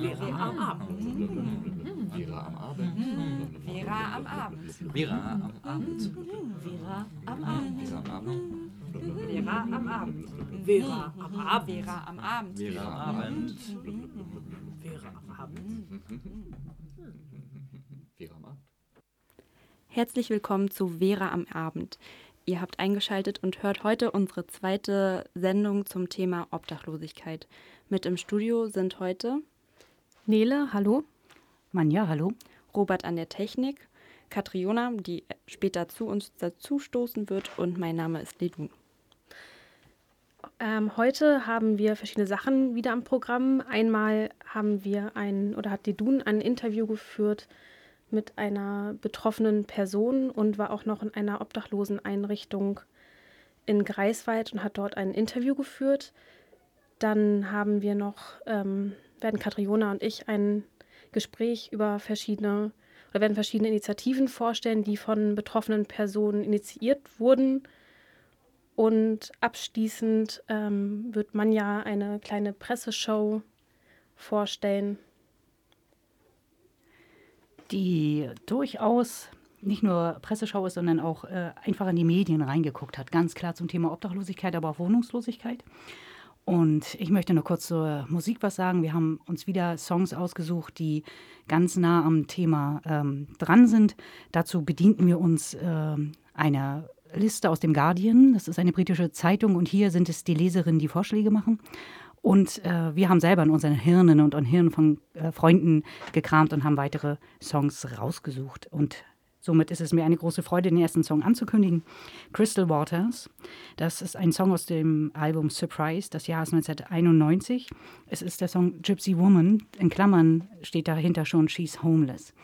Vera am Abend. Vera am Abend. Vera am Abend. Vera am Abend. Vera am Abend. Vera am Abend. Vera am Abend. Vera am Abend. Vera am Abend. Vera am Abend. Vera am Abend. Vera am Abend. Herzlich willkommen zu Vera am Abend. Ihr habt eingeschaltet und hört heute unsere zweite Sendung zum Thema Obdachlosigkeit. Mit im Studio sind heute Nele, hallo. Manja, hallo. Robert an der Technik, Katriona, die später zu uns dazustoßen wird, und mein Name ist Ledun. Ähm, heute haben wir verschiedene Sachen wieder am Programm. Einmal haben wir ein oder hat die Dun ein Interview geführt mit einer betroffenen Person und war auch noch in einer obdachlosen Einrichtung in Greifswald und hat dort ein Interview geführt. Dann haben wir noch, ähm, werden Katriona und ich ein Gespräch über verschiedene oder werden verschiedene Initiativen vorstellen, die von betroffenen Personen initiiert wurden. Und abschließend ähm, wird Manja eine kleine Presseshow vorstellen. Die durchaus nicht nur Presseschau ist, sondern auch äh, einfach in die Medien reingeguckt hat. Ganz klar zum Thema Obdachlosigkeit, aber auch Wohnungslosigkeit. Und ich möchte nur kurz zur Musik was sagen. Wir haben uns wieder Songs ausgesucht, die ganz nah am Thema ähm, dran sind. Dazu bedienten wir uns äh, einer Liste aus dem Guardian. Das ist eine britische Zeitung und hier sind es die Leserinnen, die Vorschläge machen. Und äh, wir haben selber in unseren Hirnen und in Hirnen von äh, Freunden gekramt und haben weitere Songs rausgesucht. Und somit ist es mir eine große Freude, den ersten Song anzukündigen. Crystal Waters. Das ist ein Song aus dem Album Surprise. Das Jahr ist 1991. Es ist der Song Gypsy Woman. In Klammern steht dahinter schon She's Homeless.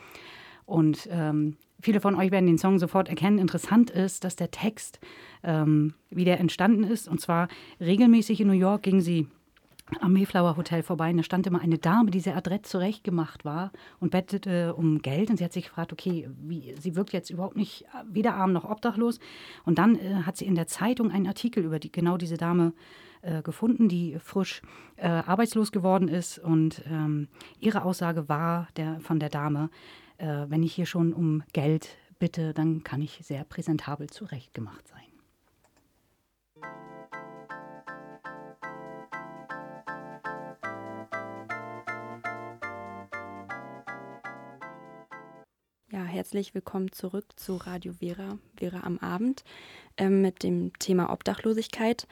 Und ähm, viele von euch werden den Song sofort erkennen. Interessant ist, dass der Text ähm, wieder entstanden ist. Und zwar regelmäßig in New York ging sie am Mayflower Hotel vorbei und da stand immer eine Dame, die sehr adrett zurechtgemacht war und bettete um Geld und sie hat sich gefragt, okay, wie, sie wirkt jetzt überhaupt nicht weder arm noch obdachlos und dann äh, hat sie in der Zeitung einen Artikel über die, genau diese Dame äh, gefunden, die frisch äh, arbeitslos geworden ist und ähm, ihre Aussage war der, von der Dame, äh, wenn ich hier schon um Geld bitte, dann kann ich sehr präsentabel zurechtgemacht sein. Ja, herzlich willkommen zurück zu Radio Vera, Vera am Abend, äh, mit dem Thema Obdachlosigkeit.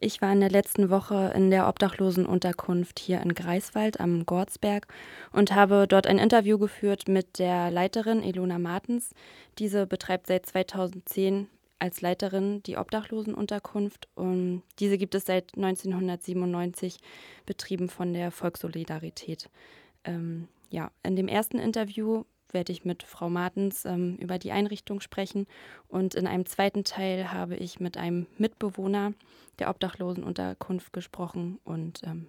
Ich war in der letzten Woche in der Obdachlosenunterkunft hier in Greifswald am Gortsberg und habe dort ein Interview geführt mit der Leiterin Elona Martens. Diese betreibt seit 2010 als Leiterin die Obdachlosenunterkunft und diese gibt es seit 1997 betrieben von der Volkssolidarität. Ähm, ja, in dem ersten Interview werde ich mit Frau Martens ähm, über die Einrichtung sprechen. Und in einem zweiten Teil habe ich mit einem Mitbewohner der Obdachlosenunterkunft gesprochen. Und ähm,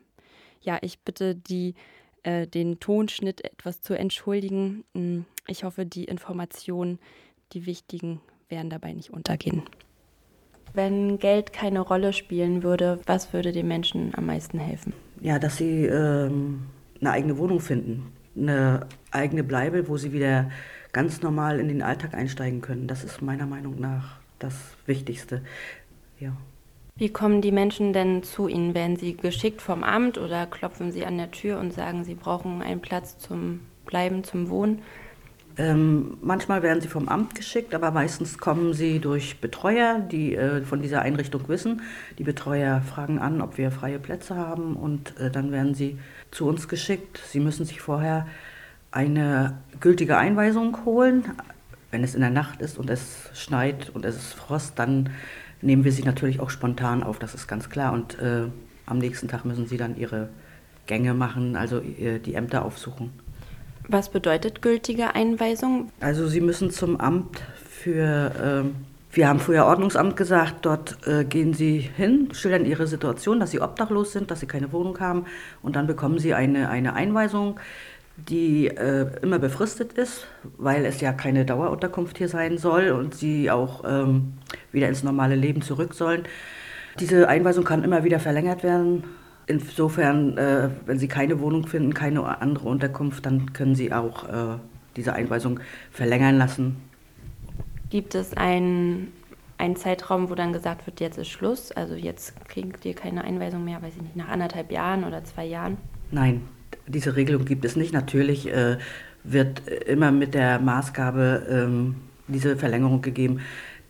ja, ich bitte die, äh, den Tonschnitt etwas zu entschuldigen. Mm, ich hoffe, die Informationen, die wichtigen, werden dabei nicht untergehen. Wenn Geld keine Rolle spielen würde, was würde den Menschen am meisten helfen? Ja, dass sie ähm, eine eigene Wohnung finden, eine eigene Bleibe, wo sie wieder ganz normal in den Alltag einsteigen können. Das ist meiner Meinung nach das Wichtigste. Ja. Wie kommen die Menschen denn zu Ihnen? Werden sie geschickt vom Amt oder klopfen sie an der Tür und sagen, sie brauchen einen Platz zum Bleiben, zum Wohnen? Ähm, manchmal werden sie vom Amt geschickt, aber meistens kommen sie durch Betreuer, die äh, von dieser Einrichtung wissen. Die Betreuer fragen an, ob wir freie Plätze haben und äh, dann werden sie zu uns geschickt. Sie müssen sich vorher eine gültige Einweisung holen. Wenn es in der Nacht ist und es schneit und es ist Frost, dann nehmen wir sie natürlich auch spontan auf, das ist ganz klar. Und äh, am nächsten Tag müssen sie dann ihre Gänge machen, also äh, die Ämter aufsuchen. Was bedeutet gültige Einweisung? Also Sie müssen zum Amt für, äh, wir haben früher Ordnungsamt gesagt, dort äh, gehen Sie hin, schildern Ihre Situation, dass Sie obdachlos sind, dass Sie keine Wohnung haben und dann bekommen Sie eine, eine Einweisung, die äh, immer befristet ist, weil es ja keine Dauerunterkunft hier sein soll und Sie auch ähm, wieder ins normale Leben zurück sollen. Diese Einweisung kann immer wieder verlängert werden Insofern, äh, wenn Sie keine Wohnung finden, keine andere Unterkunft, dann können Sie auch äh, diese Einweisung verlängern lassen. Gibt es einen, einen Zeitraum, wo dann gesagt wird, jetzt ist Schluss? Also jetzt kriegt ihr keine Einweisung mehr, weiß ich nicht, nach anderthalb Jahren oder zwei Jahren? Nein, diese Regelung gibt es nicht. Natürlich äh, wird immer mit der Maßgabe ähm, diese Verlängerung gegeben,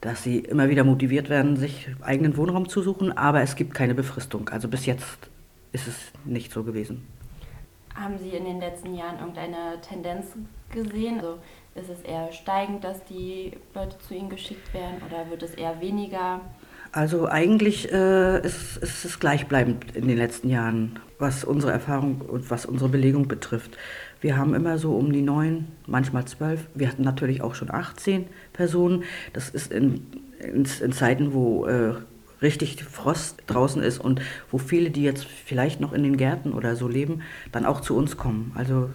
dass sie immer wieder motiviert werden, sich eigenen Wohnraum zu suchen, aber es gibt keine Befristung. Also bis jetzt ist es nicht so gewesen. Haben Sie in den letzten Jahren irgendeine Tendenz gesehen? Also ist es eher steigend, dass die Leute zu Ihnen geschickt werden oder wird es eher weniger? Also eigentlich äh, ist, ist, es gleichbleibend in den letzten Jahren, was unsere Erfahrung und was unsere Belegung betrifft. Wir haben immer so um die neun, manchmal zwölf. Wir hatten natürlich auch schon 18 Personen. Das ist in, in, in Zeiten, wo äh, richtig Frost draußen ist und wo viele, die jetzt vielleicht noch in den Gärten oder so leben, dann auch zu uns kommen. Also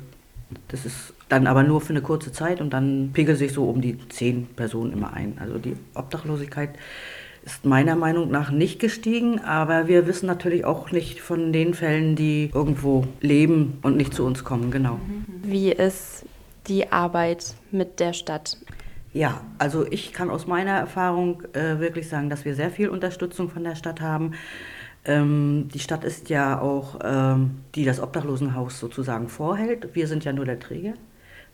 das ist dann aber nur für eine kurze Zeit und dann pegelt sich so um die zehn Personen immer ein. Also die Obdachlosigkeit ist meiner Meinung nach nicht gestiegen, aber wir wissen natürlich auch nicht von den Fällen, die irgendwo leben und nicht zu uns kommen, genau. Wie ist die Arbeit mit der Stadt? Ja, also ich kann aus meiner Erfahrung äh, wirklich sagen, dass wir sehr viel Unterstützung von der Stadt haben. Ähm, die Stadt ist ja auch, ähm, die das Obdachlosenhaus sozusagen vorhält. Wir sind ja nur der Träger.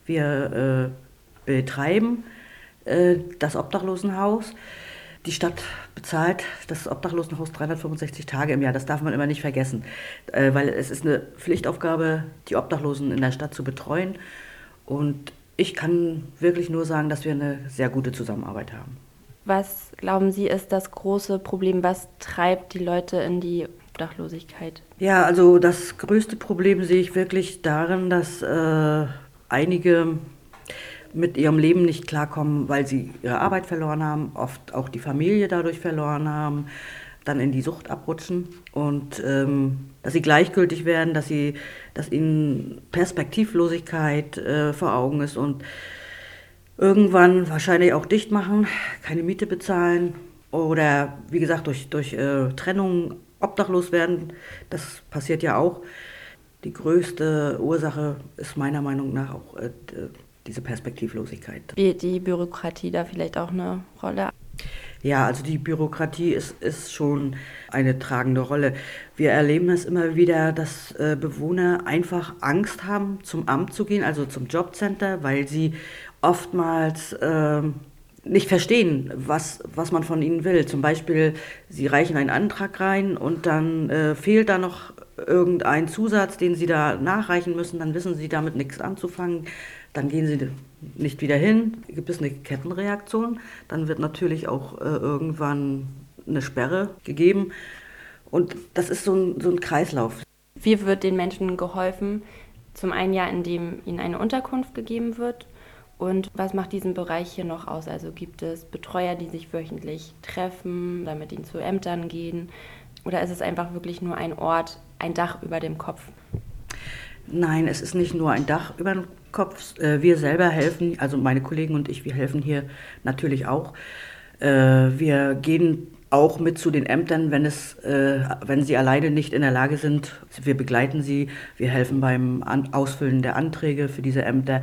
Wir äh, betreiben äh, das Obdachlosenhaus. Die Stadt bezahlt das Obdachlosenhaus 365 Tage im Jahr. Das darf man immer nicht vergessen, äh, weil es ist eine Pflichtaufgabe, die Obdachlosen in der Stadt zu betreuen. Und ich kann wirklich nur sagen, dass wir eine sehr gute Zusammenarbeit haben. Was glauben Sie ist das große Problem? Was treibt die Leute in die Obdachlosigkeit? Ja, also das größte Problem sehe ich wirklich darin, dass äh, einige mit ihrem Leben nicht klarkommen, weil sie ihre Arbeit verloren haben, oft auch die Familie dadurch verloren haben, dann in die Sucht abrutschen und ähm, dass sie gleichgültig werden, dass, sie, dass ihnen Perspektivlosigkeit äh, vor Augen ist und irgendwann wahrscheinlich auch dicht machen, keine Miete bezahlen oder wie gesagt durch, durch äh, Trennung obdachlos werden. Das passiert ja auch. Die größte Ursache ist meiner Meinung nach auch äh, diese Perspektivlosigkeit. Spielt die Bürokratie da vielleicht auch eine Rolle? Ja, also die Bürokratie ist, ist schon eine tragende Rolle. Wir erleben es immer wieder, dass äh, Bewohner einfach Angst haben, zum Amt zu gehen, also zum Jobcenter, weil sie oftmals äh, nicht verstehen, was, was man von ihnen will. Zum Beispiel, sie reichen einen Antrag rein und dann äh, fehlt da noch irgendein Zusatz, den sie da nachreichen müssen, dann wissen sie damit nichts anzufangen dann gehen sie nicht wieder hin, gibt es eine Kettenreaktion, dann wird natürlich auch äh, irgendwann eine Sperre gegeben und das ist so ein, so ein Kreislauf. Wie wird den Menschen geholfen? Zum einen ja, indem ihnen eine Unterkunft gegeben wird und was macht diesen Bereich hier noch aus? Also gibt es Betreuer, die sich wöchentlich treffen, damit ihnen zu Ämtern gehen? Oder ist es einfach wirklich nur ein Ort, ein Dach über dem Kopf? Nein, es ist nicht nur ein Dach über dem Kopf. Äh, wir selber helfen, also meine Kollegen und ich, wir helfen hier natürlich auch. Äh, wir gehen auch mit zu den Ämtern, wenn, es, äh, wenn sie alleine nicht in der Lage sind. Wir begleiten sie, wir helfen beim Ausfüllen der Anträge für diese Ämter.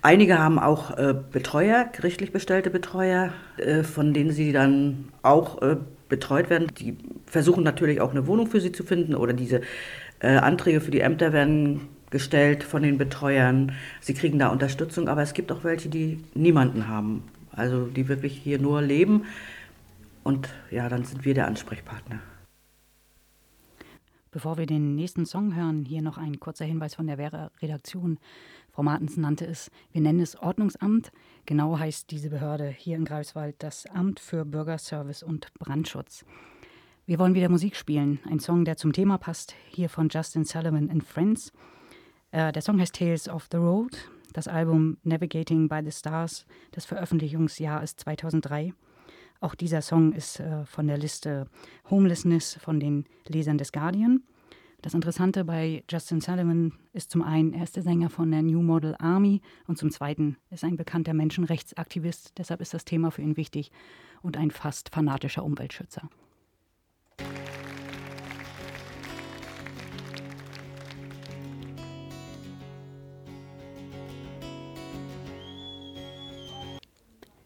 Einige haben auch Betreuer, gerichtlich bestellte Betreuer, von denen sie dann auch betreut werden. Die versuchen natürlich auch eine Wohnung für sie zu finden oder diese Anträge für die Ämter werden gestellt von den Betreuern. Sie kriegen da Unterstützung, aber es gibt auch welche, die niemanden haben. Also die wirklich hier nur leben. Und ja, dann sind wir der Ansprechpartner. Bevor wir den nächsten Song hören, hier noch ein kurzer Hinweis von der Vera-Redaktion. Frau Martens nannte es, wir nennen es Ordnungsamt. Genau heißt diese Behörde hier in Greifswald das Amt für Bürgerservice und Brandschutz. Wir wollen wieder Musik spielen, ein Song, der zum Thema passt, hier von Justin Sullivan and Friends. Äh, der Song heißt Tales of the Road. Das Album Navigating by the Stars, das Veröffentlichungsjahr ist 2003. Auch dieser Song ist äh, von der Liste Homelessness von den Lesern des Guardian. Das Interessante bei Justin Sullivan ist zum einen, er ist der Sänger von der New Model Army und zum zweiten ist ein bekannter Menschenrechtsaktivist. Deshalb ist das Thema für ihn wichtig und ein fast fanatischer Umweltschützer.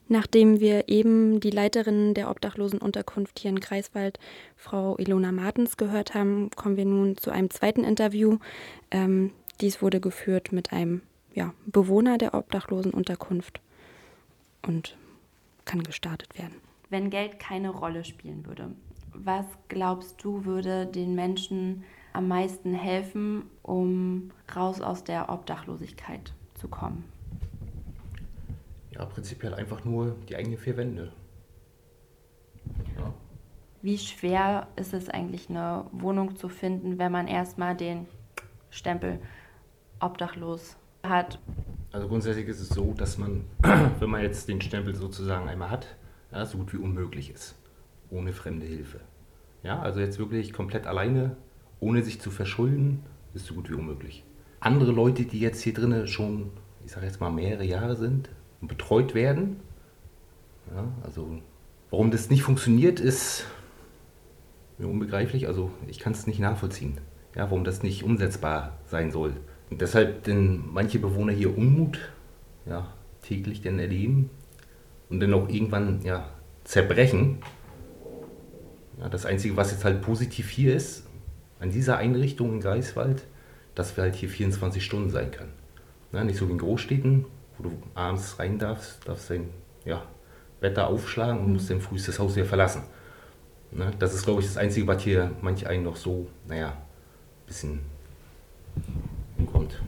Nachdem wir eben die Leiterin der Obdachlosenunterkunft hier in Greifswald, Frau Ilona Martens, gehört haben, kommen wir nun zu einem zweiten Interview. Ähm, dies wurde geführt mit einem ja, Bewohner der Obdachlosenunterkunft und kann gestartet werden. Wenn Geld keine Rolle spielen würde, was glaubst du, würde den Menschen am meisten helfen, um raus aus der Obdachlosigkeit zu kommen? Ja, prinzipiell einfach nur die eigenen vier Wände. Ja. Wie schwer ist es eigentlich, eine Wohnung zu finden, wenn man erstmal den Stempel obdachlos hat? Also grundsätzlich ist es so, dass man, wenn man jetzt den Stempel sozusagen einmal hat, ja, so gut wie unmöglich ist. Ohne fremde Hilfe. Ja, also jetzt wirklich komplett alleine, ohne sich zu verschulden, ist so gut wie unmöglich. Andere Leute, die jetzt hier drinnen schon, ich sage jetzt mal, mehrere Jahre sind, betreut werden. Ja, also warum das nicht funktioniert, ist mir unbegreiflich. Also ich kann es nicht nachvollziehen, ja, warum das nicht umsetzbar sein soll. Und deshalb denn manche Bewohner hier Unmut ja, täglich denn erleben und dann auch irgendwann ja, zerbrechen. Ja, das Einzige, was jetzt halt positiv hier ist, an dieser Einrichtung in Greifswald, dass wir halt hier 24 Stunden sein können. Ja, nicht so wie in Großstädten, wo du abends rein darfst, darfst dein ja, Wetter aufschlagen und musst dann früh das Haus wieder verlassen. Ne? Das ist, glaube ich, das Einzige, was hier manch einen noch so, naja, ein bisschen kommt.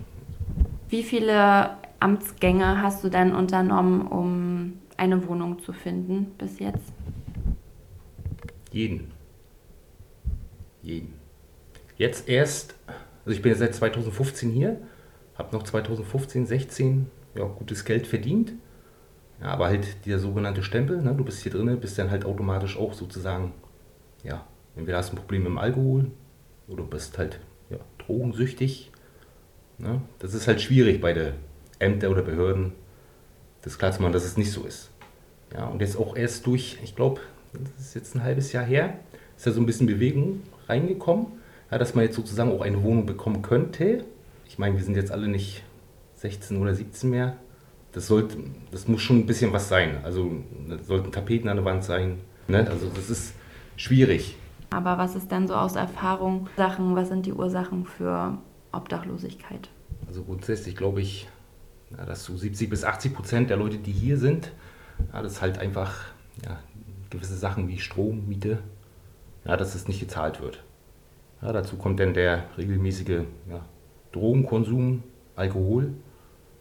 Wie viele Amtsgänge hast du denn unternommen, um eine Wohnung zu finden bis jetzt? Jeden. Jeden. Jetzt erst, also ich bin seit 2015 hier, habe noch 2015, 16 ja, gutes Geld verdient. Ja, aber halt dieser sogenannte Stempel, ne, du bist hier drin, bist dann halt automatisch auch sozusagen, ja, entweder hast du ein Problem mit dem Alkohol oder bist halt ja, drogensüchtig. Ne? Das ist halt schwierig bei den Ämtern oder Behörden, das klar zu machen, dass es nicht so ist. Ja, und jetzt auch erst durch, ich glaube, das ist jetzt ein halbes Jahr her, ist da so ein bisschen Bewegung reingekommen, ja, dass man jetzt sozusagen auch eine Wohnung bekommen könnte. Ich meine, wir sind jetzt alle nicht 16 oder 17 mehr. Das, sollte, das muss schon ein bisschen was sein. Also sollten Tapeten an der Wand sein. Ne? Also das ist schwierig. Aber was ist denn so aus Erfahrung Sachen, was sind die Ursachen für Obdachlosigkeit? Also grundsätzlich glaube ich, dass so 70 bis 80 Prozent der Leute, die hier sind, ja, das halt einfach ja, gewisse Sachen wie Strom, Miete, ja, dass es nicht gezahlt wird. Ja, dazu kommt dann der regelmäßige Drogenkonsum, Alkohol.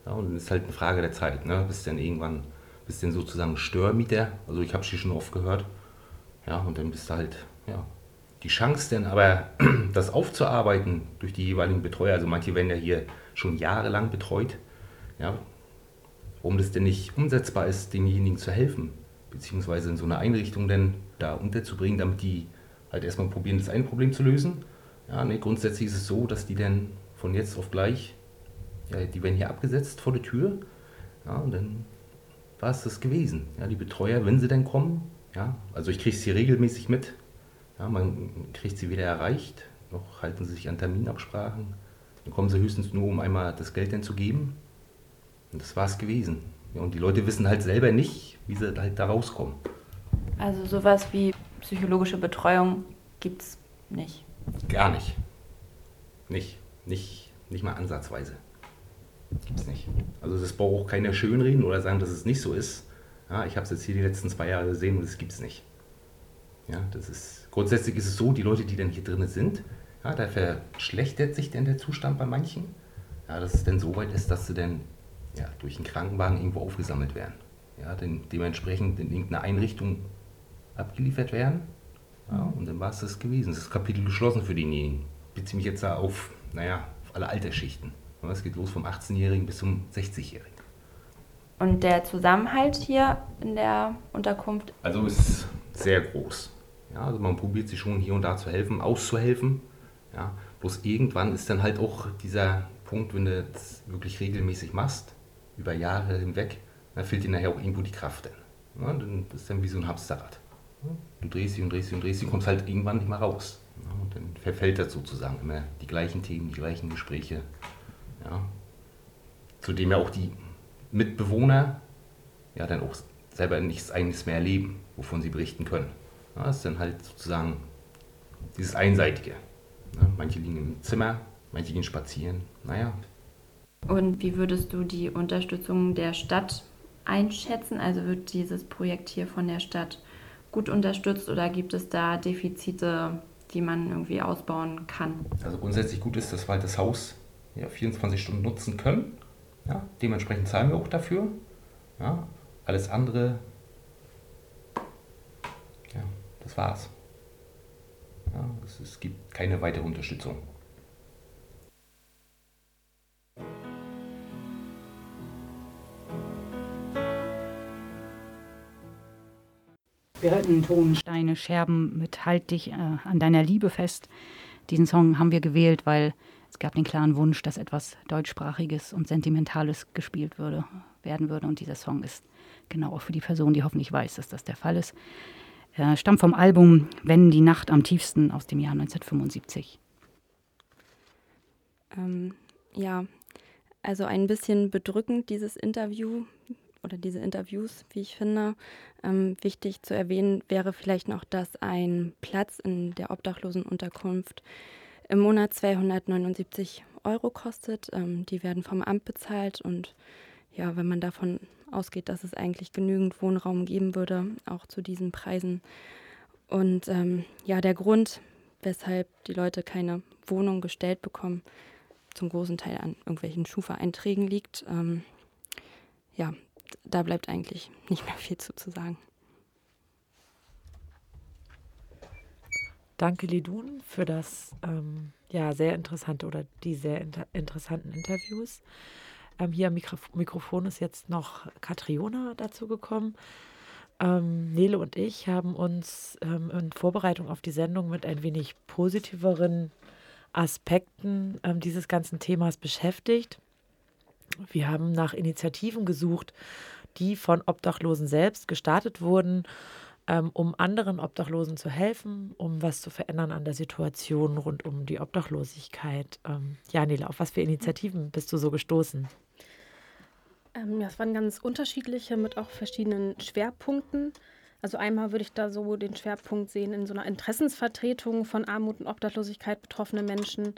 Ja, und es ist halt eine Frage der Zeit, ne? bis dann irgendwann, bis dann sozusagen Störmieter, also ich habe sie schon oft gehört, ja, und dann bist du halt, ja, die Chance denn aber, das aufzuarbeiten durch die jeweiligen Betreuer, also manche werden ja hier schon jahrelang betreut, ja, warum das denn nicht umsetzbar ist, denjenigen zu helfen, beziehungsweise in so einer Einrichtung denn da unterzubringen, damit die halt erstmal probieren, das eine Problem zu lösen. Ja, ne, grundsätzlich ist es so, dass die dann von jetzt auf gleich ja, die werden hier abgesetzt vor der Tür. Ja, und dann war es das gewesen. Ja, die Betreuer, wenn sie dann kommen, ja, also ich kriege es hier regelmäßig mit. Ja, man kriegt sie wieder erreicht, noch halten sie sich an Terminabsprachen. Dann kommen sie höchstens nur, um einmal das Geld dann zu geben. Und das war es gewesen. Ja, und die Leute wissen halt selber nicht, wie sie halt da rauskommen. Also sowas wie psychologische Betreuung gibt es nicht. Gar nicht. Nicht. Nicht, nicht mal ansatzweise. Gibt es nicht. Also das braucht auch keiner schönreden oder sagen, dass es nicht so ist. Ja, ich habe es jetzt hier die letzten zwei Jahre gesehen und das gibt es nicht. Ja, das ist, grundsätzlich ist es so, die Leute, die dann hier drin sind, ja, da verschlechtert sich denn der Zustand bei manchen. Ja, dass es dann so weit ist, dass sie dann ja, durch einen Krankenwagen irgendwo aufgesammelt werden. Ja, denn dementsprechend in irgendeine Einrichtung abgeliefert werden. Ja, und dann war es das gewesen. Das Kapitel geschlossen für diejenigen. Ich beziehe mich jetzt da auf, naja, auf alle Altersschichten. Es geht los vom 18-Jährigen bis zum 60-Jährigen. Und der Zusammenhalt hier in der Unterkunft? Also ist sehr groß. Ja, also man probiert sich schon hier und da zu helfen, auszuhelfen. Ja, bloß irgendwann ist dann halt auch dieser Punkt, wenn du das wirklich regelmäßig machst, über Jahre hinweg, dann fehlt dir nachher auch irgendwo die Kraft. Dann, ja, dann ist dann wie so ein Hamsterrad. Du drehst dich und drehst dich und drehst dich und kommst halt irgendwann nicht mehr raus. Ja, und dann verfällt das sozusagen immer die gleichen Themen, die gleichen Gespräche. Ja. Zudem ja auch die Mitbewohner ja dann auch selber nichts eigenes mehr erleben, wovon sie berichten können. Ja, das ist dann halt sozusagen dieses Einseitige. Ja, manche liegen im Zimmer, manche gehen spazieren. Naja. Und wie würdest du die Unterstützung der Stadt einschätzen? Also wird dieses Projekt hier von der Stadt gut unterstützt oder gibt es da Defizite, die man irgendwie ausbauen kann? Also grundsätzlich gut ist, dass wir halt das Haus ja, 24 Stunden nutzen können. Ja, dementsprechend zahlen wir auch dafür. Ja, alles andere, ja, das war's. Ja, es, es gibt keine weitere Unterstützung. Wir halten Ton, Steine, Scherben mit Halt dich äh, an deiner Liebe fest. Diesen Song haben wir gewählt, weil es gab den klaren Wunsch, dass etwas deutschsprachiges und sentimentales gespielt würde, werden würde. Und dieser Song ist genau auch für die Person, die hoffentlich weiß, dass das der Fall ist. Er stammt vom Album Wenn die Nacht am tiefsten aus dem Jahr 1975. Ähm, ja, also ein bisschen bedrückend dieses Interview oder diese Interviews, wie ich finde. Ähm, wichtig zu erwähnen wäre vielleicht noch, dass ein Platz in der Obdachlosenunterkunft im Monat 279 Euro kostet. Ähm, die werden vom Amt bezahlt und ja, wenn man davon ausgeht, dass es eigentlich genügend Wohnraum geben würde, auch zu diesen Preisen. Und ähm, ja, der Grund, weshalb die Leute keine Wohnung gestellt bekommen, zum großen Teil an irgendwelchen Schufa-Einträgen liegt. Ähm, ja, da bleibt eigentlich nicht mehr viel zu, zu sagen. Danke, Lidun, für das ähm, ja, sehr interessante oder die sehr inter interessanten Interviews. Ähm, hier am Mikro Mikrofon ist jetzt noch Katriona dazu gekommen. Ähm, Nele und ich haben uns ähm, in Vorbereitung auf die Sendung mit ein wenig positiveren Aspekten ähm, dieses ganzen Themas beschäftigt. Wir haben nach Initiativen gesucht, die von Obdachlosen selbst gestartet wurden, ähm, um anderen Obdachlosen zu helfen, um was zu verändern an der Situation rund um die Obdachlosigkeit. Ähm, ja, Nele, auf was für Initiativen bist du so gestoßen? Ähm, ja, es waren ganz unterschiedliche mit auch verschiedenen Schwerpunkten. Also einmal würde ich da so den Schwerpunkt sehen in so einer Interessensvertretung von Armut und Obdachlosigkeit betroffene Menschen.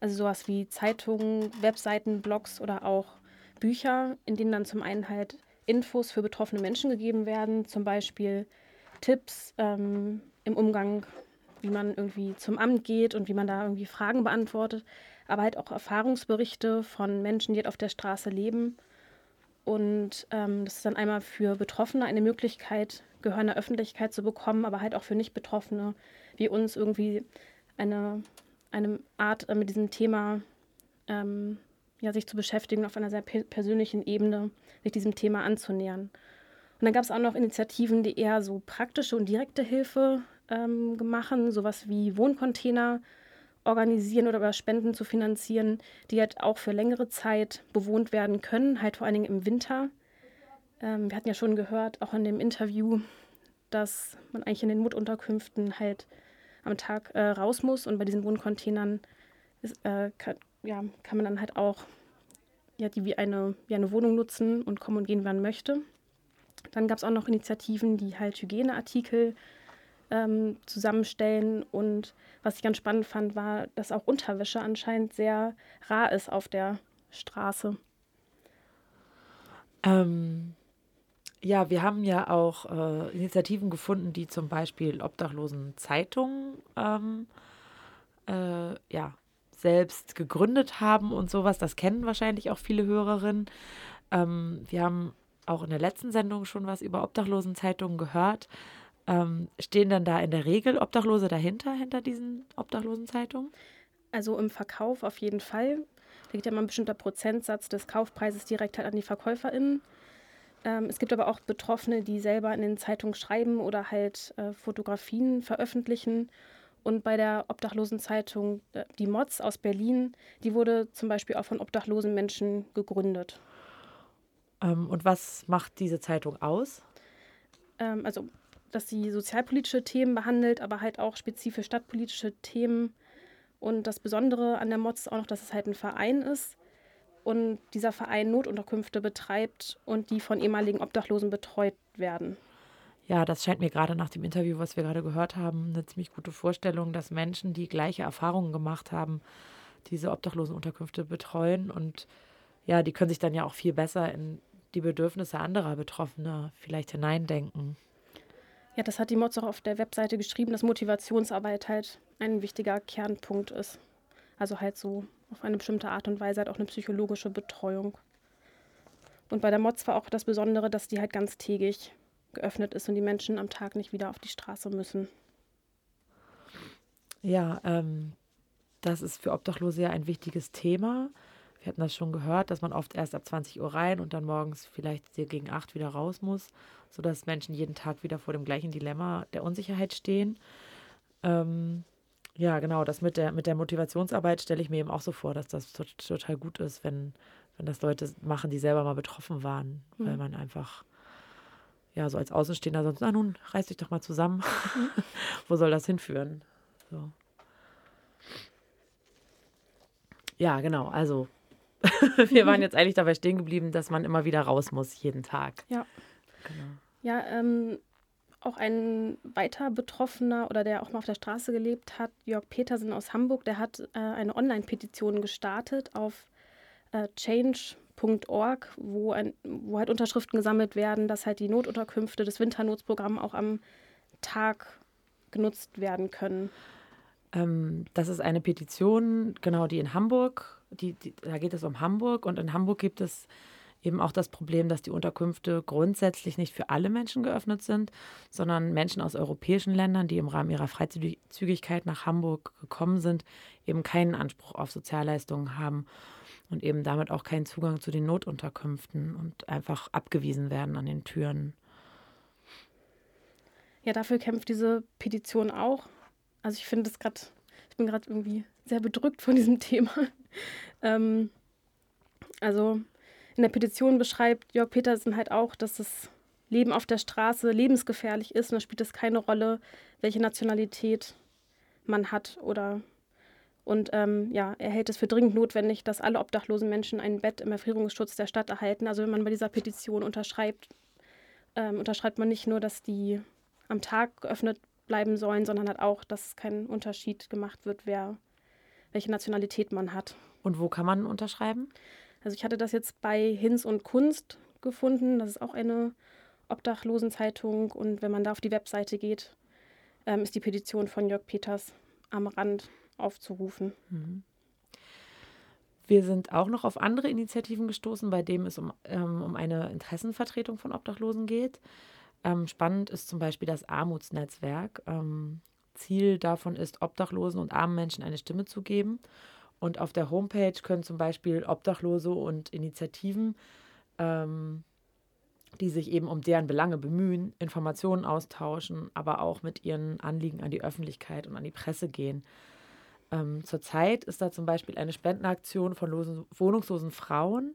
Also sowas wie Zeitungen, Webseiten, Blogs oder auch Bücher, in denen dann zum einen halt Infos für betroffene Menschen gegeben werden, zum Beispiel Tipps ähm, im Umgang, wie man irgendwie zum Amt geht und wie man da irgendwie Fragen beantwortet, aber halt auch Erfahrungsberichte von Menschen, die halt auf der Straße leben und ähm, das ist dann einmal für Betroffene eine Möglichkeit, Gehör in der Öffentlichkeit zu bekommen, aber halt auch für Nicht-Betroffene wie uns irgendwie eine, eine Art, äh, mit diesem Thema ähm, ja, sich zu beschäftigen, auf einer sehr pe persönlichen Ebene, sich diesem Thema anzunähern. Und dann gab es auch noch Initiativen, die eher so praktische und direkte Hilfe ähm, machen, sowas wie Wohncontainer organisieren oder über Spenden zu finanzieren, die halt auch für längere Zeit bewohnt werden können, halt vor allen Dingen im Winter. Ähm, wir hatten ja schon gehört, auch in dem Interview, dass man eigentlich in den Mutunterkünften halt am Tag äh, raus muss und bei diesen Wohncontainern ist, äh, kann, ja, kann man dann halt auch ja, die wie eine, wie eine Wohnung nutzen und kommen und gehen, man möchte. Dann gab es auch noch Initiativen, die halt Hygieneartikel ähm, zusammenstellen. Und was ich ganz spannend fand, war, dass auch Unterwäsche anscheinend sehr rar ist auf der Straße. Ähm, ja, wir haben ja auch äh, Initiativen gefunden, die zum Beispiel Obdachlosen Zeitungen ähm, äh, ja, selbst gegründet haben und sowas. Das kennen wahrscheinlich auch viele Hörerinnen. Ähm, wir haben auch in der letzten Sendung schon was über Obdachlosenzeitungen gehört. Ähm, stehen dann da in der Regel Obdachlose dahinter, hinter diesen Obdachlosenzeitungen? Also im Verkauf auf jeden Fall. Da geht ja mal ein bestimmter Prozentsatz des Kaufpreises direkt halt an die VerkäuferInnen. Ähm, es gibt aber auch Betroffene, die selber in den Zeitungen schreiben oder halt äh, Fotografien veröffentlichen. Und bei der Obdachlosenzeitung, äh, die Mods aus Berlin, die wurde zum Beispiel auch von obdachlosen Menschen gegründet. Ähm, und was macht diese Zeitung aus? Ähm, also dass sie sozialpolitische Themen behandelt, aber halt auch spezifisch stadtpolitische Themen. Und das Besondere an der MOZ ist auch noch, dass es halt ein Verein ist. und dieser Verein Notunterkünfte betreibt und die von ehemaligen Obdachlosen betreut werden. Ja, das scheint mir gerade nach dem Interview, was wir gerade gehört haben, eine ziemlich gute Vorstellung, dass Menschen, die gleiche Erfahrungen gemacht haben, diese Obdachlosenunterkünfte betreuen und ja, die können sich dann ja auch viel besser in die Bedürfnisse anderer Betroffener vielleicht hineindenken. Ja, das hat die Mods auch auf der Webseite geschrieben, dass Motivationsarbeit halt ein wichtiger Kernpunkt ist. Also halt so auf eine bestimmte Art und Weise halt auch eine psychologische Betreuung. Und bei der Mods war auch das Besondere, dass die halt ganztägig geöffnet ist und die Menschen am Tag nicht wieder auf die Straße müssen. Ja, ähm, das ist für Obdachlose ja ein wichtiges Thema. Wir hatten das schon gehört, dass man oft erst ab 20 Uhr rein und dann morgens vielleicht gegen 8 wieder raus muss, sodass Menschen jeden Tag wieder vor dem gleichen Dilemma der Unsicherheit stehen. Ähm, ja, genau, das mit der, mit der Motivationsarbeit stelle ich mir eben auch so vor, dass das total gut ist, wenn, wenn das Leute machen, die selber mal betroffen waren, mhm. weil man einfach ja, so als Außenstehender sonst, na nun, reiß dich doch mal zusammen. Mhm. Wo soll das hinführen? So. Ja, genau. Also, wir waren jetzt eigentlich dabei stehen geblieben, dass man immer wieder raus muss, jeden Tag. Ja. Genau. Ja, ähm, auch ein weiter Betroffener oder der auch mal auf der Straße gelebt hat, Jörg Petersen aus Hamburg, der hat äh, eine Online-Petition gestartet auf äh, change.org, wo, ein, wo halt Unterschriften gesammelt werden, dass halt die Notunterkünfte des Winternotsprogramms auch am Tag genutzt werden können. Ähm, das ist eine Petition, genau, die in Hamburg, die, die, da geht es um Hamburg und in Hamburg gibt es eben auch das Problem, dass die Unterkünfte grundsätzlich nicht für alle Menschen geöffnet sind, sondern Menschen aus europäischen Ländern, die im Rahmen ihrer Freizügigkeit nach Hamburg gekommen sind, eben keinen Anspruch auf Sozialleistungen haben und eben damit auch keinen Zugang zu den Notunterkünften und einfach abgewiesen werden an den Türen. Ja, dafür kämpft diese Petition auch. Also ich finde es gerade, ich bin gerade irgendwie sehr bedrückt von diesem Thema. ähm, also in der Petition beschreibt Jörg Petersen halt auch, dass das Leben auf der Straße lebensgefährlich ist und da spielt es keine Rolle, welche Nationalität man hat oder und ähm, ja, er hält es für dringend notwendig, dass alle obdachlosen Menschen ein Bett im Erfrierungsschutz der Stadt erhalten. Also wenn man bei dieser Petition unterschreibt, ähm, unterschreibt man nicht nur, dass die am Tag geöffnet bleiben sollen, sondern halt auch, dass kein Unterschied gemacht wird, wer welche Nationalität man hat. Und wo kann man unterschreiben? Also ich hatte das jetzt bei Hinz und Kunst gefunden. Das ist auch eine Obdachlosenzeitung. Und wenn man da auf die Webseite geht, ähm, ist die Petition von Jörg Peters am Rand aufzurufen. Mhm. Wir sind auch noch auf andere Initiativen gestoßen, bei denen es um, ähm, um eine Interessenvertretung von Obdachlosen geht. Ähm, spannend ist zum Beispiel das Armutsnetzwerk. Ähm, Ziel davon ist, Obdachlosen und armen Menschen eine Stimme zu geben. Und auf der Homepage können zum Beispiel Obdachlose und Initiativen, ähm, die sich eben um deren Belange bemühen, Informationen austauschen, aber auch mit ihren Anliegen an die Öffentlichkeit und an die Presse gehen. Ähm, zurzeit ist da zum Beispiel eine Spendenaktion von losen, wohnungslosen Frauen,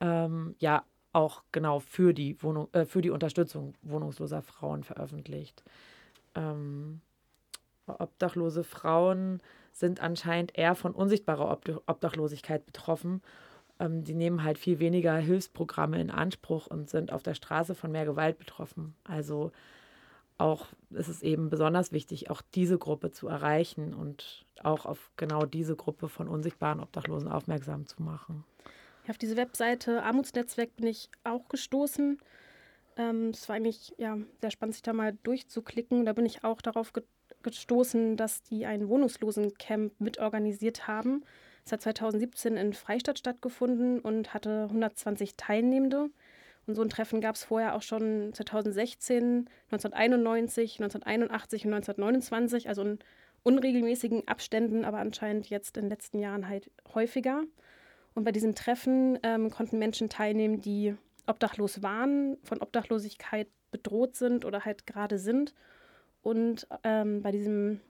ähm, ja auch genau für die, Wohnung, äh, für die Unterstützung wohnungsloser Frauen veröffentlicht. Ähm, obdachlose Frauen sind anscheinend eher von unsichtbarer Ob Obdachlosigkeit betroffen. Ähm, die nehmen halt viel weniger Hilfsprogramme in Anspruch und sind auf der Straße von mehr Gewalt betroffen. Also auch ist es eben besonders wichtig, auch diese Gruppe zu erreichen und auch auf genau diese Gruppe von unsichtbaren Obdachlosen aufmerksam zu machen. Auf diese Webseite Armutsnetzwerk bin ich auch gestoßen. Ähm, es war eigentlich ja, sehr spannend, sich da mal durchzuklicken. Da bin ich auch darauf gestoßen, dass die ein Wohnungslosencamp mitorganisiert haben. Es hat 2017 in Freistadt stattgefunden und hatte 120 Teilnehmende. Und so ein Treffen gab es vorher auch schon 2016, 1991, 1981 und 1929, also in unregelmäßigen Abständen, aber anscheinend jetzt in den letzten Jahren halt häufiger. Und bei diesen Treffen ähm, konnten Menschen teilnehmen, die obdachlos waren, von Obdachlosigkeit bedroht sind oder halt gerade sind. Und ähm, bei diesem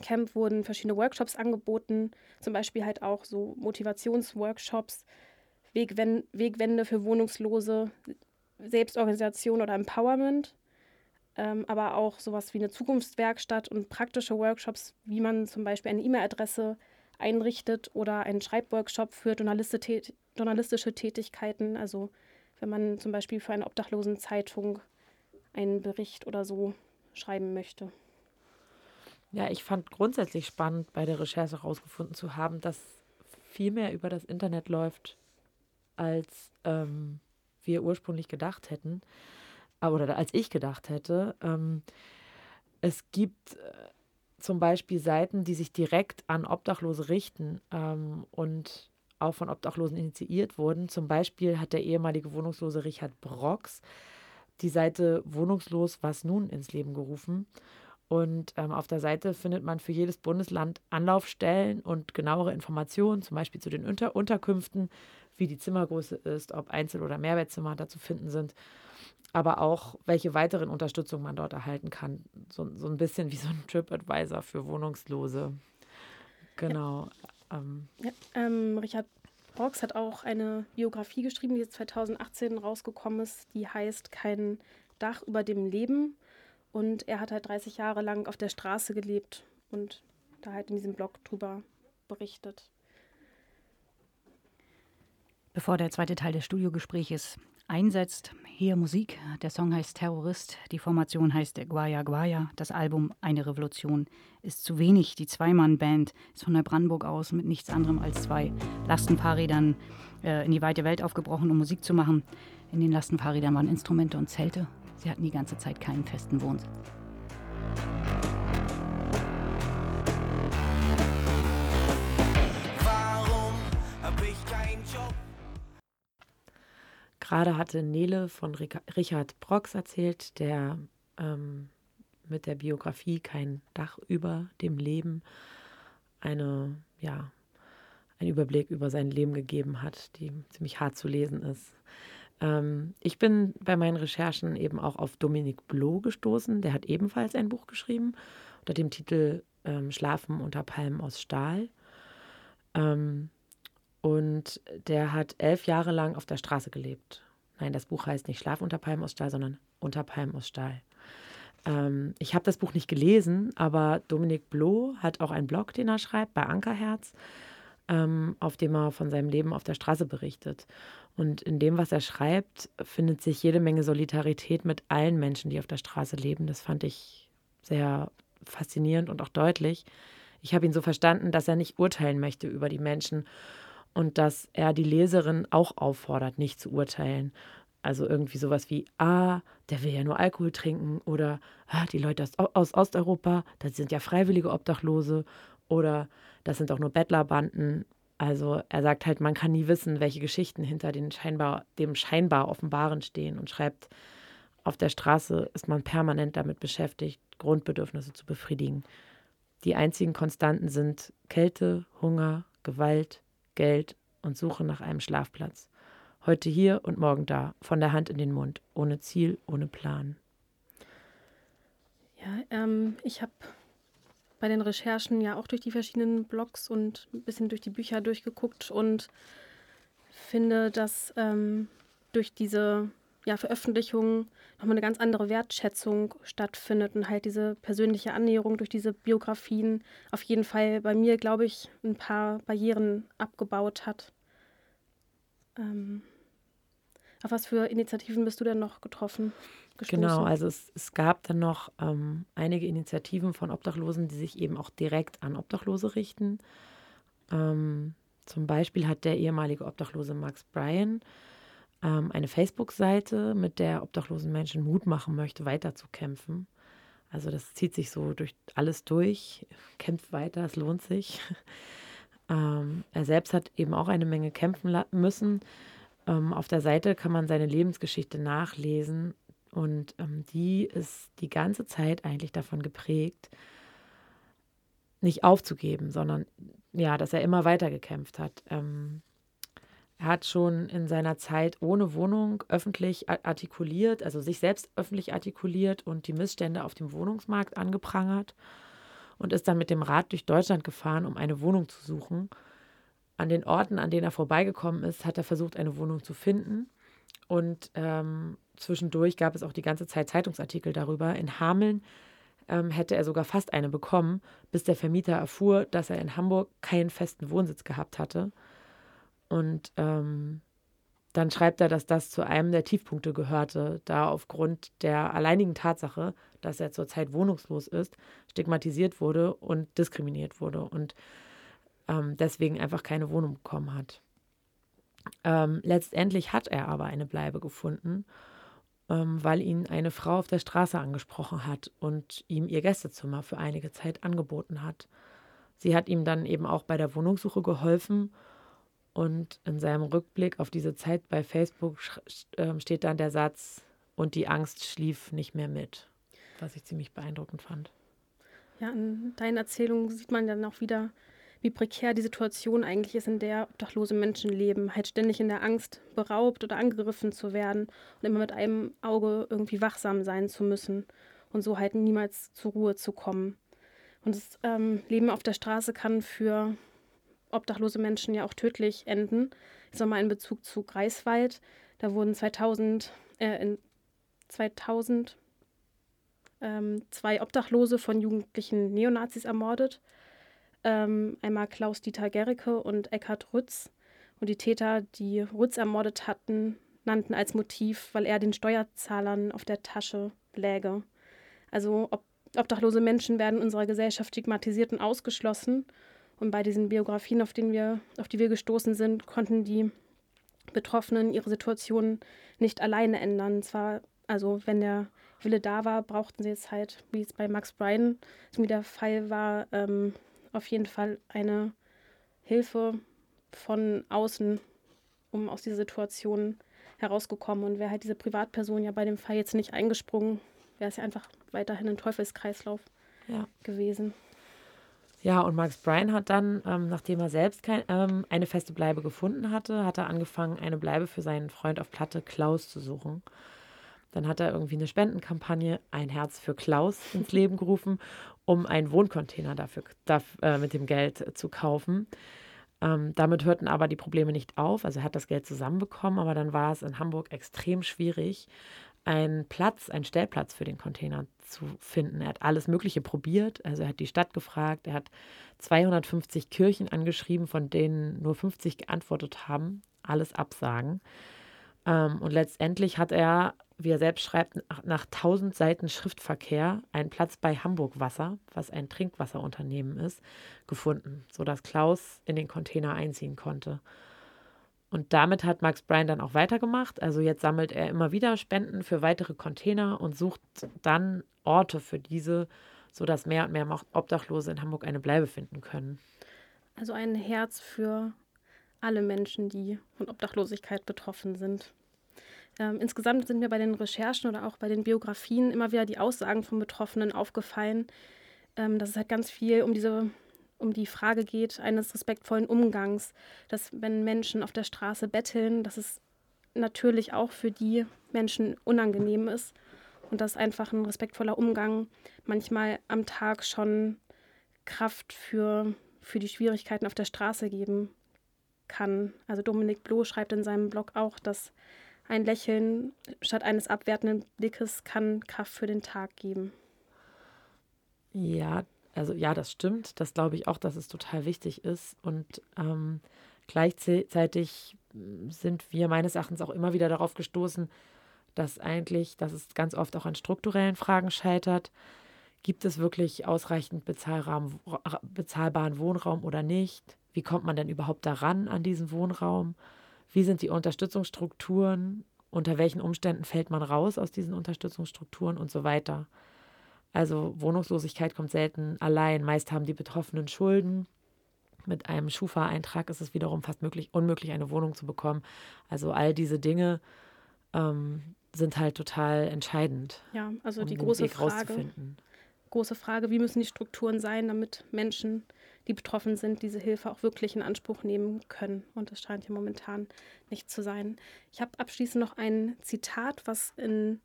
Camp wurden verschiedene Workshops angeboten, zum Beispiel halt auch so Motivationsworkshops, Wegwände für Wohnungslose, Selbstorganisation oder Empowerment, ähm, aber auch sowas wie eine Zukunftswerkstatt und praktische Workshops, wie man zum Beispiel eine E-Mail-Adresse einrichtet oder einen Schreibworkshop für journalistische Tätigkeiten. Also wenn man zum Beispiel für eine Obdachlosenzeitung einen Bericht oder so schreiben möchte. Ja, ich fand grundsätzlich spannend, bei der Recherche herausgefunden zu haben, dass viel mehr über das Internet läuft, als ähm, wir ursprünglich gedacht hätten. Äh, oder als ich gedacht hätte. Ähm, es gibt äh, zum Beispiel Seiten, die sich direkt an Obdachlose richten ähm, und auch von Obdachlosen initiiert wurden. Zum Beispiel hat der ehemalige Wohnungslose Richard Brox die Seite Wohnungslos was nun ins Leben gerufen. Und ähm, auf der Seite findet man für jedes Bundesland Anlaufstellen und genauere Informationen, zum Beispiel zu den Unter Unterkünften, wie die Zimmergröße ist, ob Einzel- oder Mehrbettzimmer da zu finden sind, aber auch welche weiteren Unterstützung man dort erhalten kann. So, so ein bisschen wie so ein TripAdvisor für Wohnungslose. Genau. Ja. Ähm. Ja, ähm, Richard Brox hat auch eine Biografie geschrieben, die jetzt 2018 rausgekommen ist, die heißt Kein Dach über dem Leben. Und er hat halt 30 Jahre lang auf der Straße gelebt und da halt in diesem Blog drüber berichtet. Bevor der zweite Teil des Studiogespräches einsetzt, hier Musik. Der Song heißt Terrorist, die Formation heißt Guaya Guaya. Das Album Eine Revolution ist zu wenig. Die Zweimann-Band ist von Neubrandenburg aus mit nichts anderem als zwei Lastenfahrrädern äh, in die weite Welt aufgebrochen, um Musik zu machen. In den Lastenfahrrädern waren Instrumente und Zelte. Sie hatten die ganze Zeit keinen festen Wohnsitz. Gerade hatte Nele von Richard Brox erzählt, der ähm, mit der Biografie Kein Dach über dem Leben eine, ja, einen Überblick über sein Leben gegeben hat, die ziemlich hart zu lesen ist. Ähm, ich bin bei meinen Recherchen eben auch auf Dominik Bloh gestoßen. Der hat ebenfalls ein Buch geschrieben unter dem Titel ähm, Schlafen unter Palmen aus Stahl. Ähm, und der hat elf Jahre lang auf der Straße gelebt. Nein, das Buch heißt nicht Schlaf unter Palmen aus Stahl, sondern Unter Palmen aus Stahl. Ähm, ich habe das Buch nicht gelesen, aber Dominik Bloh hat auch einen Blog, den er schreibt, bei Ankerherz, ähm, auf dem er von seinem Leben auf der Straße berichtet. Und in dem, was er schreibt, findet sich jede Menge Solidarität mit allen Menschen, die auf der Straße leben. Das fand ich sehr faszinierend und auch deutlich. Ich habe ihn so verstanden, dass er nicht urteilen möchte über die Menschen und dass er die Leserin auch auffordert, nicht zu urteilen. Also irgendwie sowas wie, ah, der will ja nur Alkohol trinken oder ah, die Leute aus, aus Osteuropa, das sind ja freiwillige Obdachlose oder das sind auch nur Bettlerbanden. Also er sagt halt, man kann nie wissen, welche Geschichten hinter den scheinbar, dem scheinbar Offenbaren stehen und schreibt, auf der Straße ist man permanent damit beschäftigt, Grundbedürfnisse zu befriedigen. Die einzigen Konstanten sind Kälte, Hunger, Gewalt, Geld und Suche nach einem Schlafplatz. Heute hier und morgen da, von der Hand in den Mund, ohne Ziel, ohne Plan. Ja, ähm, ich habe bei den Recherchen ja auch durch die verschiedenen Blogs und ein bisschen durch die Bücher durchgeguckt und finde, dass ähm, durch diese ja, Veröffentlichungen nochmal eine ganz andere Wertschätzung stattfindet und halt diese persönliche Annäherung durch diese Biografien auf jeden Fall bei mir, glaube ich, ein paar Barrieren abgebaut hat. Ähm, auf was für Initiativen bist du denn noch getroffen? Gestoßen? Genau, also es, es gab dann noch ähm, einige Initiativen von Obdachlosen, die sich eben auch direkt an Obdachlose richten. Ähm, zum Beispiel hat der ehemalige Obdachlose Max Bryan ähm, eine Facebook-Seite, mit der obdachlosen Menschen Mut machen möchte, weiterzukämpfen. Also das zieht sich so durch alles durch, kämpft weiter, es lohnt sich. Ähm, er selbst hat eben auch eine Menge kämpfen müssen. Ähm, auf der Seite kann man seine Lebensgeschichte nachlesen und ähm, die ist die ganze Zeit eigentlich davon geprägt, nicht aufzugeben, sondern ja, dass er immer weiter gekämpft hat. Ähm, er hat schon in seiner Zeit ohne Wohnung öffentlich artikuliert, also sich selbst öffentlich artikuliert und die Missstände auf dem Wohnungsmarkt angeprangert und ist dann mit dem Rad durch Deutschland gefahren, um eine Wohnung zu suchen. An den Orten, an denen er vorbeigekommen ist, hat er versucht, eine Wohnung zu finden. Und ähm, zwischendurch gab es auch die ganze Zeit Zeitungsartikel darüber. In Hameln ähm, hätte er sogar fast eine bekommen, bis der Vermieter erfuhr, dass er in Hamburg keinen festen Wohnsitz gehabt hatte. Und ähm, dann schreibt er, dass das zu einem der Tiefpunkte gehörte, da aufgrund der alleinigen Tatsache, dass er zurzeit wohnungslos ist, stigmatisiert wurde und diskriminiert wurde und ähm, deswegen einfach keine Wohnung bekommen hat. Ähm, letztendlich hat er aber eine Bleibe gefunden, ähm, weil ihn eine Frau auf der Straße angesprochen hat und ihm ihr Gästezimmer für einige Zeit angeboten hat. Sie hat ihm dann eben auch bei der Wohnungssuche geholfen und in seinem Rückblick auf diese Zeit bei Facebook äh, steht dann der Satz, und die Angst schlief nicht mehr mit, was ich ziemlich beeindruckend fand. Ja, in deinen Erzählungen sieht man dann auch wieder, wie prekär die Situation eigentlich ist, in der obdachlose Menschen leben. Halt ständig in der Angst, beraubt oder angegriffen zu werden und immer mit einem Auge irgendwie wachsam sein zu müssen und so halt niemals zur Ruhe zu kommen. Und das ähm, Leben auf der Straße kann für obdachlose Menschen ja auch tödlich enden. Jetzt nochmal in Bezug zu Greifswald. Da wurden 2000, äh, in 2000 ähm, zwei Obdachlose von jugendlichen Neonazis ermordet. Ähm, einmal Klaus-Dieter Gericke und Eckhard Rütz. Und die Täter, die Rütz ermordet hatten, nannten als Motiv, weil er den Steuerzahlern auf der Tasche läge. Also ob, obdachlose Menschen werden in unserer Gesellschaft stigmatisiert und ausgeschlossen. Und bei diesen Biografien, auf, denen wir, auf die wir gestoßen sind, konnten die Betroffenen ihre Situation nicht alleine ändern. Zwar, also wenn der Wille da war, brauchten sie jetzt halt, wie es bei Max Bryan wie der Fall war, ähm, auf jeden Fall eine Hilfe von außen, um aus dieser Situation herausgekommen. Und wäre halt diese Privatperson ja bei dem Fall jetzt nicht eingesprungen, wäre es ja einfach weiterhin ein Teufelskreislauf ja. gewesen. Ja, und Max Bryan hat dann, ähm, nachdem er selbst kein, ähm, eine feste Bleibe gefunden hatte, hat er angefangen, eine Bleibe für seinen Freund auf Platte Klaus zu suchen. Dann hat er irgendwie eine Spendenkampagne, ein Herz für Klaus, ins Leben gerufen, um einen Wohncontainer dafür, dafür äh, mit dem Geld zu kaufen. Ähm, damit hörten aber die Probleme nicht auf. Also er hat das Geld zusammenbekommen, aber dann war es in Hamburg extrem schwierig, einen Platz, einen Stellplatz für den Container zu finden. Er hat alles Mögliche probiert. Also er hat die Stadt gefragt, er hat 250 Kirchen angeschrieben, von denen nur 50 geantwortet haben. Alles Absagen. Ähm, und letztendlich hat er, wie er selbst schreibt, nach, nach 1000 Seiten Schriftverkehr einen Platz bei Hamburg Wasser, was ein Trinkwasserunternehmen ist, gefunden, sodass Klaus in den Container einziehen konnte. Und damit hat Max Bryan dann auch weitergemacht. Also jetzt sammelt er immer wieder Spenden für weitere Container und sucht dann Orte für diese, sodass mehr und mehr Obdachlose in Hamburg eine Bleibe finden können. Also ein Herz für alle Menschen, die von Obdachlosigkeit betroffen sind. Ähm, insgesamt sind mir bei den Recherchen oder auch bei den Biografien immer wieder die Aussagen von Betroffenen aufgefallen, ähm, dass es halt ganz viel um diese um die Frage geht eines respektvollen Umgangs, dass wenn Menschen auf der Straße betteln, dass es natürlich auch für die Menschen unangenehm ist und dass einfach ein respektvoller Umgang manchmal am Tag schon Kraft für, für die Schwierigkeiten auf der Straße geben kann. Also Dominik Bloh schreibt in seinem Blog auch, dass ein Lächeln statt eines abwertenden Blickes kann Kraft für den Tag geben. Ja, also ja, das stimmt. Das glaube ich auch, dass es total wichtig ist. Und ähm, gleichzeitig sind wir meines Erachtens auch immer wieder darauf gestoßen, dass eigentlich, dass es ganz oft auch an strukturellen Fragen scheitert. Gibt es wirklich ausreichend bezahlbaren Wohnraum oder nicht? Wie kommt man denn überhaupt daran an diesen Wohnraum? Wie sind die Unterstützungsstrukturen? Unter welchen Umständen fällt man raus aus diesen Unterstützungsstrukturen und so weiter? Also Wohnungslosigkeit kommt selten allein. Meist haben die Betroffenen Schulden. Mit einem Schufa-Eintrag ist es wiederum fast möglich, unmöglich, eine Wohnung zu bekommen. Also all diese Dinge ähm, sind halt total entscheidend. Ja, also um die große Frage, große Frage, wie müssen die Strukturen sein, damit Menschen, die betroffen sind, diese Hilfe auch wirklich in Anspruch nehmen können. Und das scheint hier momentan nicht zu sein. Ich habe abschließend noch ein Zitat, was in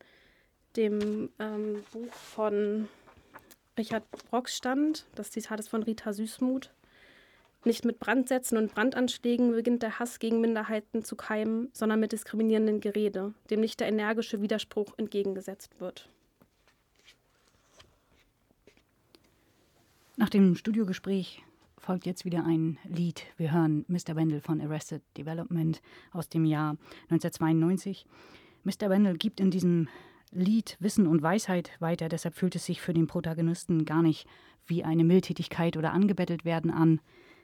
dem ähm, Buch von Richard Brock stand. Das Zitat ist von Rita Süßmuth. Nicht mit Brandsätzen und Brandanschlägen beginnt der Hass gegen Minderheiten zu keimen, sondern mit diskriminierenden Gerede, dem nicht der energische Widerspruch entgegengesetzt wird. Nach dem Studiogespräch folgt jetzt wieder ein Lied. Wir hören Mr. Wendell von Arrested Development aus dem Jahr 1992. Mr. Wendell gibt in diesem Lied Wissen und Weisheit weiter, deshalb fühlt es sich für den Protagonisten gar nicht wie eine Mildtätigkeit oder angebettelt werden an.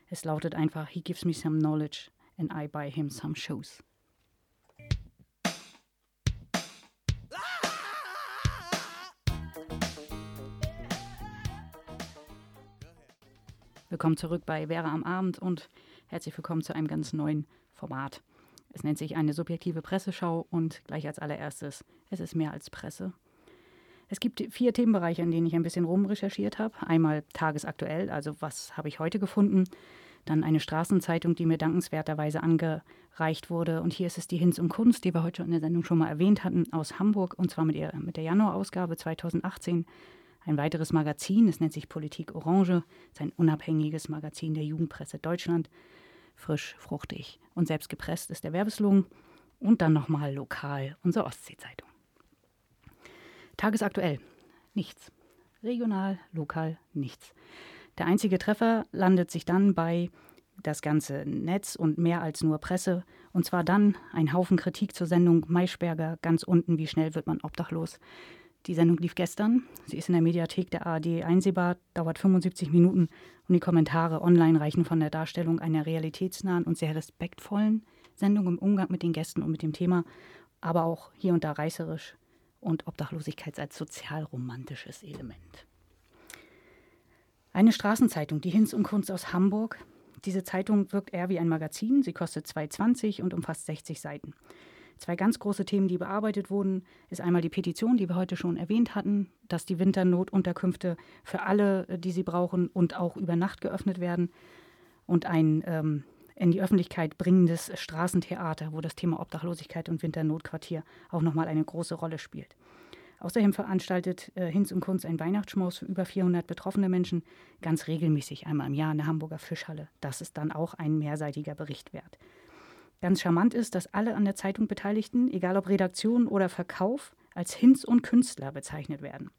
Es lautet einfach, he gives me some knowledge and I buy him some shoes. Willkommen zurück bei Vera am Abend und herzlich willkommen zu einem ganz neuen Format. Es nennt sich eine subjektive Presseschau und gleich als allererstes, es ist mehr als Presse. Es gibt vier Themenbereiche, in denen ich ein bisschen rumrecherchiert habe. Einmal tagesaktuell, also was habe ich heute gefunden. Dann eine Straßenzeitung, die mir dankenswerterweise angereicht wurde. Und hier ist es die Hinz und Kunst, die wir heute in der Sendung schon mal erwähnt hatten, aus Hamburg. Und zwar mit, ihr, mit der Januarausgabe 2018. Ein weiteres Magazin, es nennt sich Politik Orange, ist ein unabhängiges Magazin der Jugendpresse Deutschland. Frisch, fruchtig und selbst gepresst ist der Werbeslogan. Und dann nochmal lokal unsere Ostsee-Zeitung. Tagesaktuell, nichts. Regional, lokal, nichts. Der einzige Treffer landet sich dann bei das ganze Netz und mehr als nur Presse. Und zwar dann ein Haufen Kritik zur Sendung Maischberger ganz unten, wie schnell wird man obdachlos. Die Sendung lief gestern. Sie ist in der Mediathek der ARD einsehbar, dauert 75 Minuten und die Kommentare online reichen von der Darstellung einer realitätsnahen und sehr respektvollen Sendung im Umgang mit den Gästen und mit dem Thema, aber auch hier und da reißerisch und Obdachlosigkeit als sozialromantisches Element. Eine Straßenzeitung, die Hinz und Kunst aus Hamburg. Diese Zeitung wirkt eher wie ein Magazin. Sie kostet 2,20 und umfasst 60 Seiten. Zwei ganz große Themen, die bearbeitet wurden, ist einmal die Petition, die wir heute schon erwähnt hatten, dass die Winternotunterkünfte für alle, äh, die sie brauchen und auch über Nacht geöffnet werden. Und ein ähm, in die Öffentlichkeit bringendes Straßentheater, wo das Thema Obdachlosigkeit und Winternotquartier auch nochmal eine große Rolle spielt. Außerdem veranstaltet äh, Hinz und Kunz ein Weihnachtsschmaus für über 400 betroffene Menschen ganz regelmäßig einmal im Jahr in der Hamburger Fischhalle. Das ist dann auch ein mehrseitiger Bericht wert. Ganz charmant ist, dass alle an der Zeitung Beteiligten, egal ob Redaktion oder Verkauf, als Hinz und Künstler bezeichnet werden.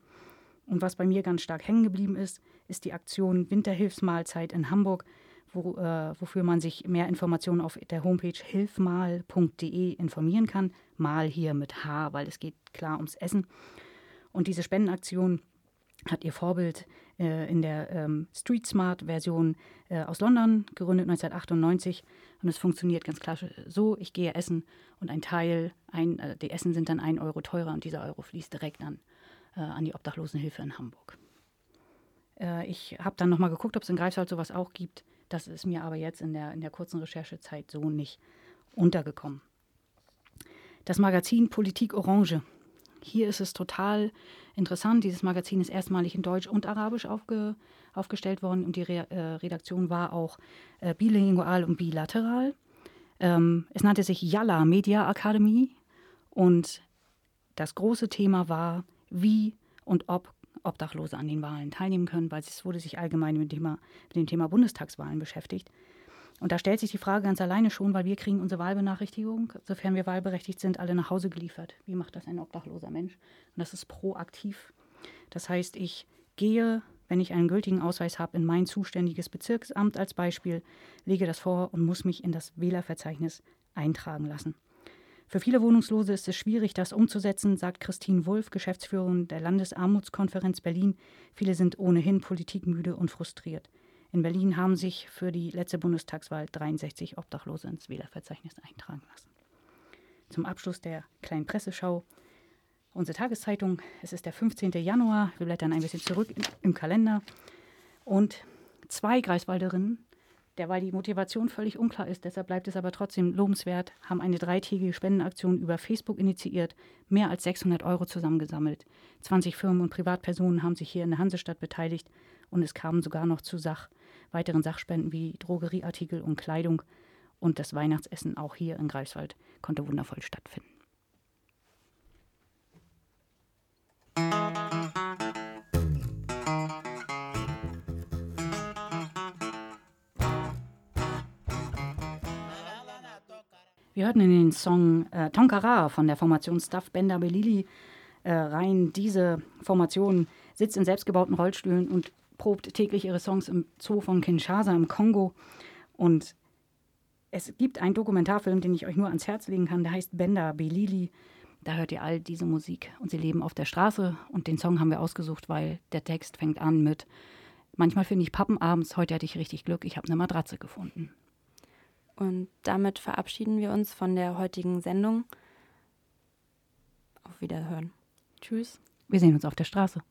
Und was bei mir ganz stark hängen geblieben ist, ist die Aktion Winterhilfsmahlzeit in Hamburg, wo, äh, wofür man sich mehr Informationen auf der Homepage hilfmal.de informieren kann. Mal hier mit H, weil es geht klar ums Essen. Und diese Spendenaktion hat ihr Vorbild äh, in der ähm, Street Smart-Version äh, aus London, gegründet 1998. Und es funktioniert ganz klar so: Ich gehe essen und ein Teil, ein, äh, die Essen sind dann ein Euro teurer und dieser Euro fließt direkt an, äh, an die Obdachlosenhilfe in Hamburg. Äh, ich habe dann nochmal geguckt, ob es in Greifswald sowas auch gibt. Das ist mir aber jetzt in der, in der kurzen Recherchezeit so nicht untergekommen. Das Magazin Politik Orange hier ist es total interessant. Dieses Magazin ist erstmalig in Deutsch und Arabisch aufge, aufgestellt worden und die Re äh, Redaktion war auch äh, bilingual und bilateral. Ähm, es nannte sich Yalla Media Academy und das große Thema war, wie und ob Obdachlose an den Wahlen teilnehmen können, weil es wurde sich allgemein mit dem Thema, mit dem Thema Bundestagswahlen beschäftigt. Und da stellt sich die Frage ganz alleine schon, weil wir kriegen unsere Wahlbenachrichtigung, sofern wir wahlberechtigt sind, alle nach Hause geliefert. Wie macht das ein obdachloser Mensch? Und das ist proaktiv. Das heißt, ich gehe, wenn ich einen gültigen Ausweis habe, in mein zuständiges Bezirksamt als Beispiel, lege das vor und muss mich in das Wählerverzeichnis eintragen lassen. Für viele Wohnungslose ist es schwierig, das umzusetzen, sagt Christine Wulff, Geschäftsführerin der Landesarmutskonferenz Berlin. Viele sind ohnehin politikmüde und frustriert. In Berlin haben sich für die letzte Bundestagswahl 63 Obdachlose ins Wählerverzeichnis eintragen lassen. Zum Abschluss der kleinen Presseschau unsere Tageszeitung. Es ist der 15. Januar. Wir blättern ein bisschen zurück im Kalender. Und zwei Greifswalderinnen, derweil die Motivation völlig unklar ist, deshalb bleibt es aber trotzdem lobenswert, haben eine dreitägige Spendenaktion über Facebook initiiert, mehr als 600 Euro zusammengesammelt. 20 Firmen und Privatpersonen haben sich hier in der Hansestadt beteiligt und es kam sogar noch zu Sach weiteren Sachspenden wie Drogerieartikel und Kleidung. Und das Weihnachtsessen auch hier in Greifswald konnte wundervoll stattfinden. Wir hörten in den Song äh, Tonkara von der Formation Stuff Bender Belili äh, rein. Diese Formation sitzt in selbstgebauten Rollstühlen und probt täglich ihre Songs im Zoo von Kinshasa im Kongo. Und es gibt einen Dokumentarfilm, den ich euch nur ans Herz legen kann, der heißt Benda Belili. Da hört ihr all diese Musik und sie leben auf der Straße. Und den Song haben wir ausgesucht, weil der Text fängt an mit Manchmal finde ich Pappen abends, heute hatte ich richtig Glück, ich habe eine Matratze gefunden. Und damit verabschieden wir uns von der heutigen Sendung. Auf Wiederhören. Tschüss. Wir sehen uns auf der Straße.